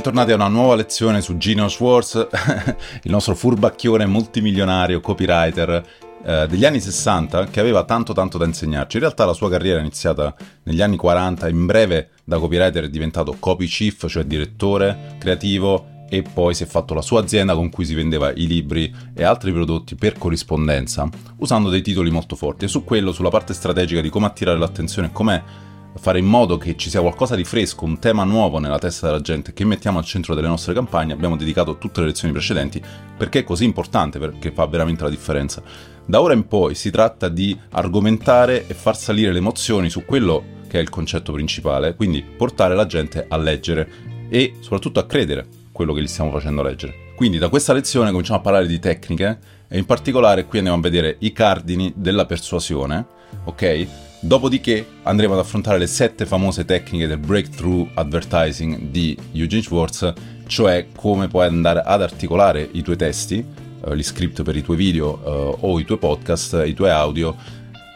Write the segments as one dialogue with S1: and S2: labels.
S1: bentornati a una nuova lezione su Gino Schwartz, il nostro furbacchione multimilionario copywriter eh, degli anni 60 che aveva tanto tanto da insegnarci. In realtà la sua carriera è iniziata negli anni 40, in breve da copywriter è diventato copy chief, cioè direttore creativo e poi si è fatto la sua azienda con cui si vendeva i libri e altri prodotti per corrispondenza usando dei titoli molto forti e su quello, sulla parte strategica di come attirare l'attenzione e come fare in modo che ci sia qualcosa di fresco, un tema nuovo nella testa della gente che mettiamo al centro delle nostre campagne, abbiamo dedicato tutte le lezioni precedenti perché è così importante, perché fa veramente la differenza. Da ora in poi si tratta di argomentare e far salire le emozioni su quello che è il concetto principale, quindi portare la gente a leggere e soprattutto a credere quello che gli stiamo facendo leggere. Quindi da questa lezione cominciamo a parlare di tecniche e in particolare qui andiamo a vedere i cardini della persuasione, ok? Dopodiché andremo ad affrontare le sette famose tecniche del breakthrough advertising di Eugene Schwartz, cioè come puoi andare ad articolare i tuoi testi, eh, gli script per i tuoi video eh, o i tuoi podcast, i tuoi audio,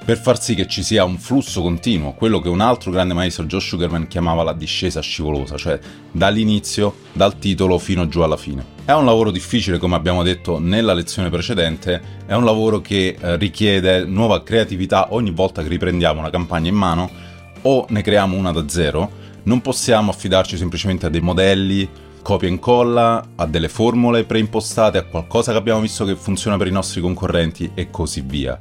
S1: per far sì che ci sia un flusso continuo, quello che un altro grande maestro, Josh Sugarman, chiamava la discesa scivolosa, cioè dall'inizio, dal titolo fino giù alla fine. È un lavoro difficile, come abbiamo detto nella lezione precedente, è un lavoro che eh, richiede nuova creatività ogni volta che riprendiamo una campagna in mano o ne creiamo una da zero. Non possiamo affidarci semplicemente a dei modelli, copia e incolla, a delle formule preimpostate, a qualcosa che abbiamo visto che funziona per i nostri concorrenti e così via.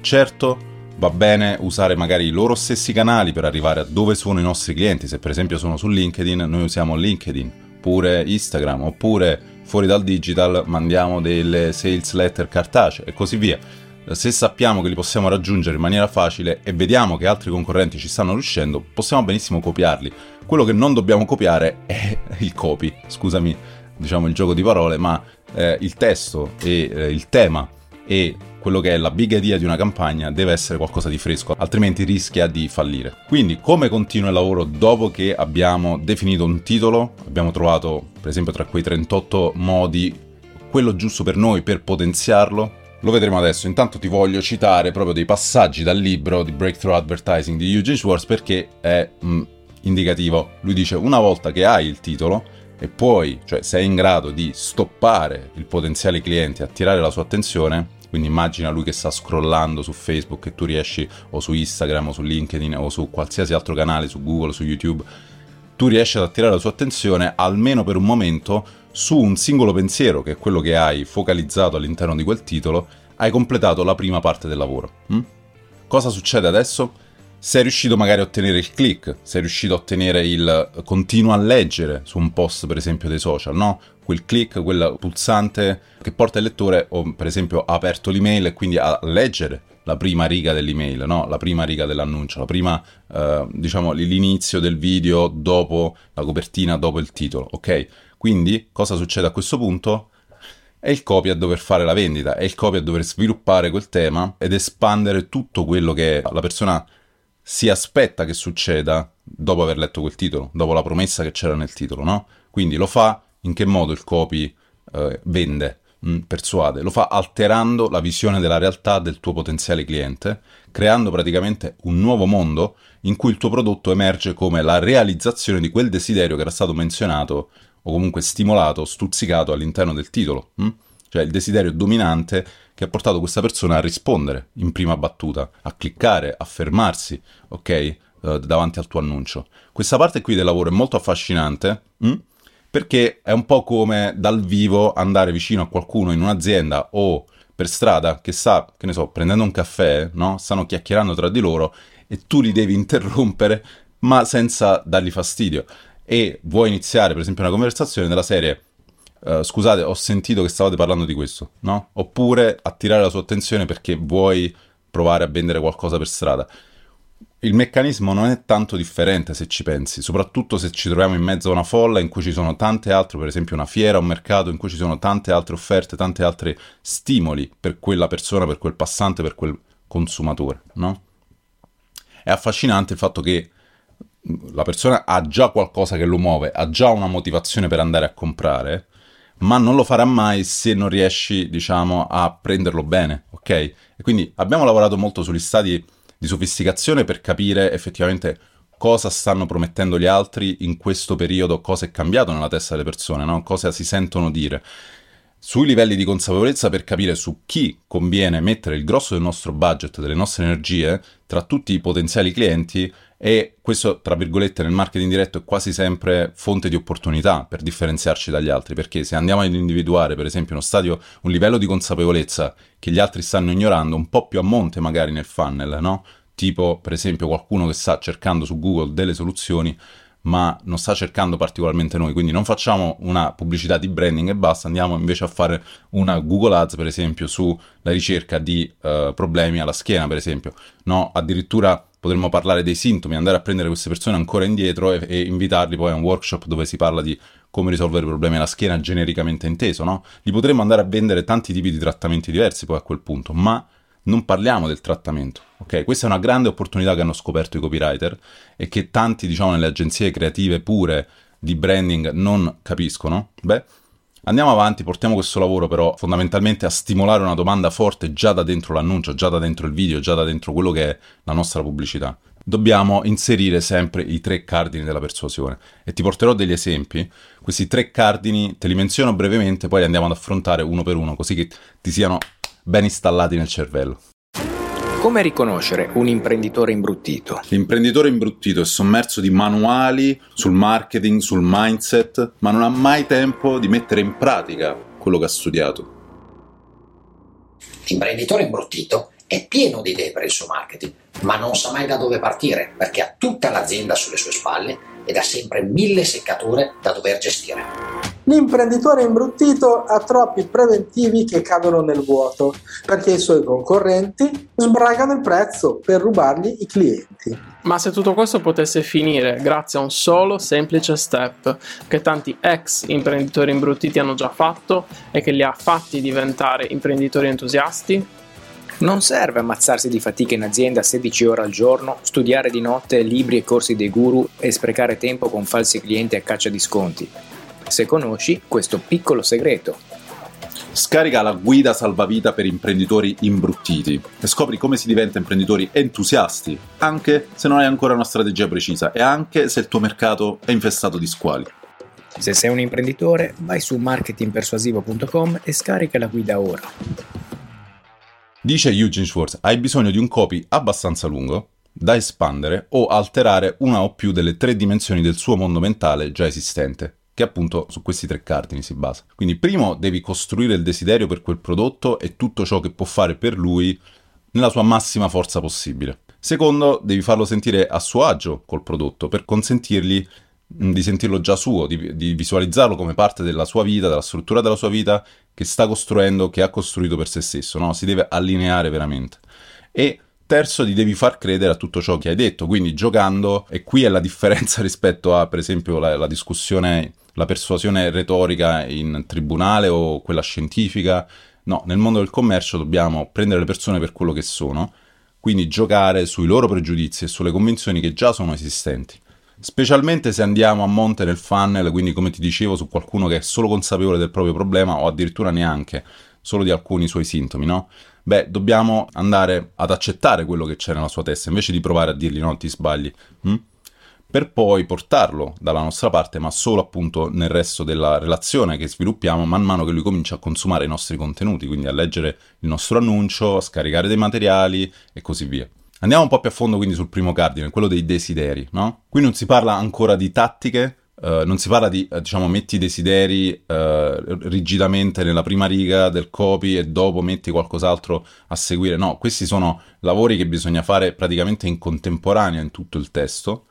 S1: Certo, va bene usare magari i loro stessi canali per arrivare a dove sono i nostri clienti, se per esempio sono su LinkedIn, noi usiamo LinkedIn, oppure Instagram, oppure fuori dal digital mandiamo delle sales letter cartacee e così via. Se sappiamo che li possiamo raggiungere in maniera facile e vediamo che altri concorrenti ci stanno riuscendo, possiamo benissimo copiarli. Quello che non dobbiamo copiare è il copy, scusami, diciamo il gioco di parole, ma eh, il testo e eh, il tema e quello che è la big idea di una campagna deve essere qualcosa di fresco, altrimenti rischia di fallire. Quindi come continua il lavoro dopo che abbiamo definito un titolo? Abbiamo trovato, per esempio, tra quei 38 modi quello giusto per noi per potenziarlo? Lo vedremo adesso. Intanto ti voglio citare proprio dei passaggi dal libro di Breakthrough Advertising di Eugene Schwartz perché è mh, indicativo. Lui dice una volta che hai il titolo e poi, cioè sei in grado di stoppare il potenziale cliente, attirare la sua attenzione, quindi immagina lui che sta scrollando su Facebook e tu riesci, o su Instagram, o su LinkedIn, o su qualsiasi altro canale, su Google, su YouTube, tu riesci ad attirare la sua attenzione almeno per un momento su un singolo pensiero, che è quello che hai focalizzato all'interno di quel titolo, hai completato la prima parte del lavoro. Hm? Cosa succede adesso? Sei riuscito magari a ottenere il click, sei riuscito a ottenere il continua a leggere su un post per esempio dei social, no? Quel click, quel pulsante che porta il lettore o per esempio ha aperto l'email e quindi a leggere la prima riga dell'email, no? La prima riga dell'annuncio, la prima, eh, diciamo, l'inizio del video dopo la copertina, dopo il titolo, ok? Quindi cosa succede a questo punto? È il copy a dover fare la vendita, è il copy a dover sviluppare quel tema ed espandere tutto quello che la persona si aspetta che succeda dopo aver letto quel titolo, dopo la promessa che c'era nel titolo, no? Quindi lo fa in che modo il copy eh, vende, mh, mm, persuade? Lo fa alterando la visione della realtà del tuo potenziale cliente, creando praticamente un nuovo mondo in cui il tuo prodotto emerge come la realizzazione di quel desiderio che era stato menzionato o comunque stimolato, stuzzicato all'interno del titolo. Mh? Cioè il desiderio dominante che ha portato questa persona a rispondere in prima battuta, a cliccare, a fermarsi, ok? Uh, davanti al tuo annuncio. Questa parte qui del lavoro è molto affascinante mh? Hm? perché è un po' come dal vivo andare vicino a qualcuno in un'azienda o per strada che sta, che ne so, prendendo un caffè, no? Stanno chiacchierando tra di loro e tu li devi interrompere ma senza dargli fastidio. E vuoi iniziare, per esempio, una conversazione della serie Uh, scusate, ho sentito che stavate parlando di questo, no? Oppure attirare la sua attenzione perché vuoi provare a vendere qualcosa per strada. Il meccanismo non è tanto differente se ci pensi, soprattutto se ci troviamo in mezzo a una folla in cui ci sono tante altre, per esempio una fiera, un mercato in cui ci sono tante altre offerte, tanti altri stimoli per quella persona, per quel passante, per quel consumatore, no? È affascinante il fatto che la persona ha già qualcosa che lo muove, ha già una motivazione per andare a comprare, ma non lo farà mai se non riesci, diciamo, a prenderlo bene, ok? E quindi abbiamo lavorato molto sugli stadi di sofisticazione per capire effettivamente cosa stanno promettendo gli altri in questo periodo, cosa è cambiato nella testa delle persone, no? cosa si sentono dire. Sui livelli di consapevolezza per capire su chi conviene mettere il grosso del nostro budget, delle nostre energie, tra tutti i potenziali clienti e questo, tra virgolette, nel marketing diretto è quasi sempre fonte di opportunità per differenziarci dagli altri, perché se andiamo ad individuare, per esempio, uno stadio, un livello di consapevolezza che gli altri stanno ignorando, un po' più a monte magari nel funnel, no? Tipo, per esempio, qualcuno che sta cercando su Google delle soluzioni, ma non sta cercando particolarmente noi, quindi non facciamo una pubblicità di branding e basta, andiamo invece a fare una Google Ads, per esempio, sulla ricerca di uh, problemi alla schiena, per esempio, no? Addirittura potremmo parlare dei sintomi, andare a prendere queste persone ancora indietro e, e, invitarli poi a un workshop dove si parla di come risolvere i problemi alla schiena genericamente inteso, no? Li potremmo andare a vendere tanti tipi di trattamenti diversi poi a quel punto, ma non parliamo del trattamento, ok? Questa è una grande opportunità che hanno scoperto i copywriter e che tanti, diciamo, nelle agenzie creative pure di branding non capiscono. Beh, Andiamo avanti, portiamo questo lavoro però fondamentalmente a stimolare una domanda forte già da dentro l'annuncio, già da dentro il video, già da dentro quello che è la nostra pubblicità. Dobbiamo inserire sempre i tre cardini della persuasione e ti porterò degli esempi. Questi tre cardini te li menziono brevemente, poi li andiamo ad affrontare uno per uno, così che ti siano ben installati nel cervello.
S2: Come riconoscere un imprenditore imbruttito?
S1: L'imprenditore imbruttito è sommerso di manuali sul marketing, sul mindset, ma non ha mai tempo di mettere in pratica quello che ha studiato.
S3: L'imprenditore imbruttito è pieno di idee per il suo marketing, ma non sa mai da dove partire perché ha tutta l'azienda sulle sue spalle ed ha sempre mille seccature da dover gestire.
S4: L'imprenditore imbruttito ha troppi preventivi che cadono nel vuoto perché i suoi concorrenti sbragano il prezzo per rubargli i clienti.
S5: Ma se tutto questo potesse finire grazie a un solo semplice step che tanti ex imprenditori imbruttiti hanno già fatto e che li ha fatti diventare imprenditori entusiasti?
S2: Non serve ammazzarsi di fatica in azienda 16 ore al giorno, studiare di notte libri e corsi dei guru e sprecare tempo con falsi clienti a caccia di sconti se conosci questo piccolo segreto.
S1: Scarica la guida salvavita per imprenditori imbruttiti e scopri come si diventa imprenditori entusiasti, anche se non hai ancora una strategia precisa e anche se il tuo mercato è infestato di squali.
S2: Se sei un imprenditore, vai su marketingpersuasivo.com e scarica la guida ora.
S1: Dice Eugene Schwartz, hai bisogno di un copy abbastanza lungo da espandere o alterare una o più delle tre dimensioni del suo mondo mentale già esistente che appunto su questi tre cardini si basa. Quindi primo devi costruire il desiderio per quel prodotto e tutto ciò che può fare per lui nella sua massima forza possibile. Secondo, devi farlo sentire a suo agio col prodotto per consentirgli di sentirlo già suo, di, di, visualizzarlo come parte della sua vita, della struttura della sua vita che sta costruendo, che ha costruito per se stesso, no? Si deve allineare veramente. E terzo, ti devi far credere a tutto ciò che hai detto, quindi giocando, e qui è la differenza rispetto a, per esempio, la, la discussione la persuasione retorica in tribunale o quella scientifica. No, nel mondo del commercio dobbiamo prendere le persone per quello che sono, quindi giocare sui loro pregiudizi e sulle convinzioni che già sono esistenti. Specialmente se andiamo a monte nel funnel, quindi come ti dicevo, su qualcuno che è solo consapevole del proprio problema o addirittura neanche, solo di alcuni suoi sintomi, no? Beh, dobbiamo andare ad accettare quello che c'è nella sua testa, invece di provare a dirgli no, ti sbagli. Hm? per poi portarlo dalla nostra parte, ma solo appunto nel resto della relazione che sviluppiamo man mano che lui comincia a consumare i nostri contenuti, quindi a leggere il nostro annuncio, a scaricare dei materiali e così via. Andiamo un po' più a fondo quindi sul primo cardine, quello dei desideri, no? Qui non si parla ancora di tattiche, Uh, non si parla di, uh, diciamo, metti i desideri uh, rigidamente nella prima riga del copy e dopo metti qualcos'altro a seguire. No, questi sono lavori che bisogna fare praticamente in contemporanea in tutto il testo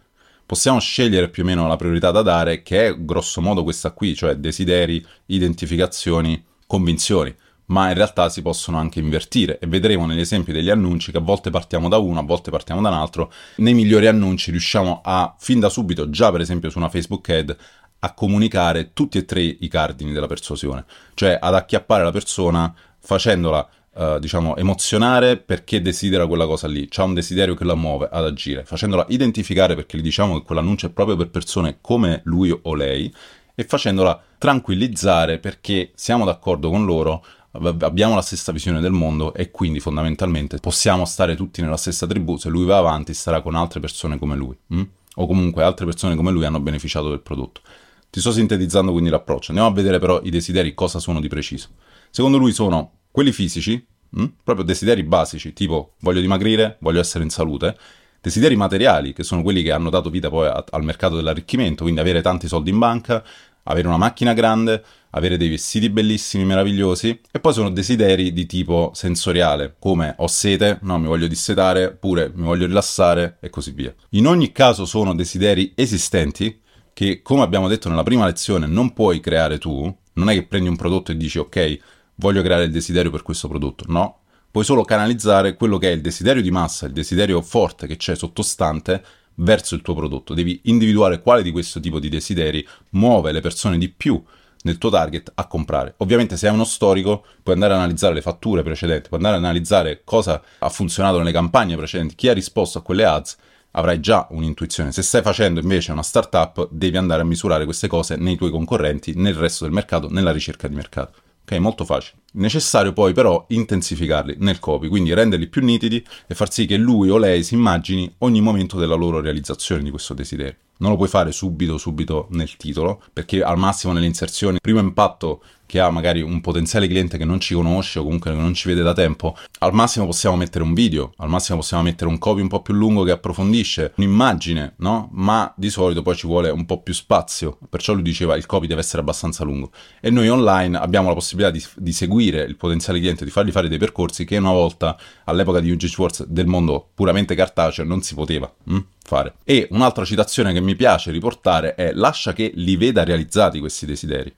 S1: possiamo scegliere più o meno la priorità da dare, che è grosso modo questa qui, cioè desideri, identificazioni, convinzioni, ma in realtà si possono anche invertire. E vedremo negli esempi degli annunci che a volte partiamo da uno, a volte partiamo da un altro. Nei migliori annunci riusciamo a, fin da subito, già per esempio su una Facebook ad, a comunicare tutti e tre i cardini della persuasione, cioè ad acchiappare la persona facendola Uh, diciamo, emozionare perché desidera quella cosa lì, c'ha un desiderio che la muove ad agire, facendola identificare perché gli diciamo che quell'annuncio è proprio per persone come lui o lei e facendola tranquillizzare perché siamo d'accordo con loro, abbiamo la stessa visione del mondo e quindi fondamentalmente possiamo stare tutti nella stessa tribù, se lui va avanti starà con altre persone come lui. Mm? o comunque altre persone come lui hanno beneficiato del prodotto. Ti sto sintetizzando quindi l'approccio. Andiamo a vedere però i desideri cosa sono di preciso. Secondo lui sono quelli fisici, mh? proprio desideri basici, tipo voglio dimagrire, voglio essere in salute, desideri materiali, che sono quelli che hanno dato vita poi a, al mercato dell'arricchimento, quindi avere tanti soldi in banca, avere una macchina grande, avere dei vestiti bellissimi, meravigliosi, e poi sono desideri di tipo sensoriale, come ho sete, no, mi voglio dissetare, oppure mi voglio rilassare e così via. In ogni caso sono desideri esistenti che, come abbiamo detto nella prima lezione, non puoi creare tu, non è che prendi un prodotto e dici ok, voglio creare il desiderio per questo prodotto, no, puoi solo canalizzare quello che è il desiderio di massa, il desiderio forte che c'è sottostante verso il tuo prodotto. Devi individuare quale di questo tipo di desideri muove le persone di più nel tuo target a comprare. Ovviamente se hai uno storico puoi andare ad analizzare le fatture precedenti, puoi andare ad analizzare cosa ha funzionato nelle campagne precedenti, chi ha risposto a quelle ads, avrai già un'intuizione. Se stai facendo invece una startup devi andare a misurare queste cose nei tuoi concorrenti, nel resto del mercato, nella ricerca di mercato. Ok, molto facile. Necessario poi però intensificarli nel copy, quindi renderli più nitidi e far sì che lui o lei si immagini ogni momento della loro realizzazione di questo desiderio. Non lo puoi fare subito, subito nel titolo, perché al massimo nelle inserzioni, primo impatto che ha magari un potenziale cliente che non ci conosce o comunque non ci vede da tempo, al massimo possiamo mettere un video, al massimo possiamo mettere un copy un po' più lungo che approfondisce, un'immagine, no? Ma di solito poi ci vuole un po' più spazio, perciò lui diceva il copy deve essere abbastanza lungo. E noi online abbiamo la possibilità di, di seguire il potenziale cliente, di fargli fare dei percorsi che una volta all'epoca di UG Schwartz del mondo puramente cartaceo non si poteva. Hm? Fare. E un'altra citazione che mi piace riportare è lascia che li veda realizzati questi desideri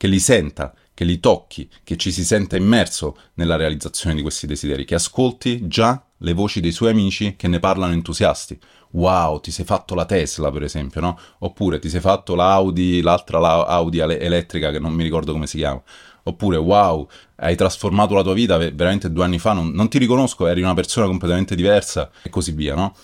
S1: che li senta, che li tocchi, che ci si senta immerso nella realizzazione di questi desideri, che ascolti già le voci dei suoi amici che ne parlano entusiasti. Wow, ti sei fatto la Tesla, per esempio, no? Oppure ti sei fatto l'Audi, l'altra la Audi elettrica che non mi ricordo come si chiama. Oppure, wow, hai trasformato la tua vita veramente due anni fa, non, non ti riconosco, eri una persona completamente diversa e così via, no?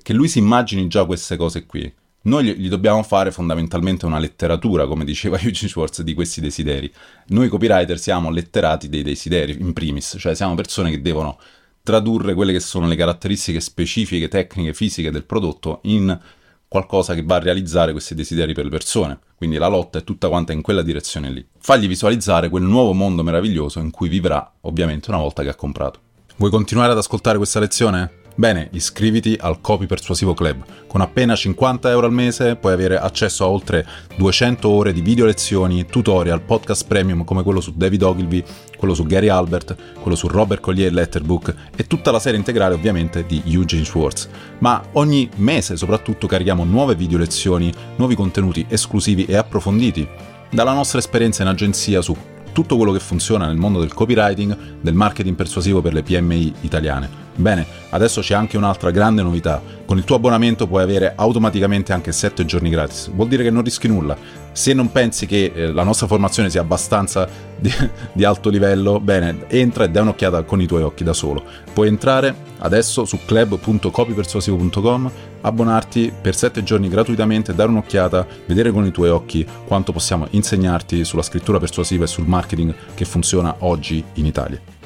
S1: Che lui si immagini già queste cose qui. Noi gli dobbiamo fare fondamentalmente una letteratura, come diceva Eugene Schwartz, di questi desideri. Noi copywriter siamo letterati dei desideri, in primis, cioè siamo persone che devono tradurre quelle che sono le caratteristiche specifiche, tecniche, fisiche del prodotto in qualcosa che va a realizzare questi desideri per le persone. Quindi la lotta è tutta quanta in quella direzione lì. Fagli visualizzare quel nuovo mondo meraviglioso in cui vivrà, ovviamente, una volta che ha comprato. Vuoi continuare ad ascoltare questa lezione? Bene, iscriviti al Copy Persuasivo Club. Con appena 50 euro al mese puoi avere accesso a oltre 200 ore di video lezioni, tutorial, podcast premium come quello su David Ogilvy, quello su Gary Albert, quello su Robert Collier Letterbook e tutta la serie integrale ovviamente di Eugene Schwartz. Ma ogni mese soprattutto carichiamo nuove video lezioni, nuovi contenuti esclusivi e approfonditi dalla nostra esperienza in agenzia su tutto quello che funziona nel mondo del copywriting, del marketing persuasivo per le PMI italiane. Bene, adesso c'è anche un'altra grande novità. Con il tuo abbonamento puoi avere automaticamente anche 7 giorni gratis. Vuol dire che non rischi nulla. Se non pensi che eh, la nostra formazione sia abbastanza di, di, alto livello, bene, entra e dai un'occhiata con i tuoi occhi da solo. Puoi entrare adesso su club.copypersuasivo.com, abbonarti per 7 giorni gratuitamente, dare un'occhiata, vedere con i tuoi occhi quanto possiamo insegnarti sulla scrittura persuasiva e sul marketing che funziona oggi in Italia.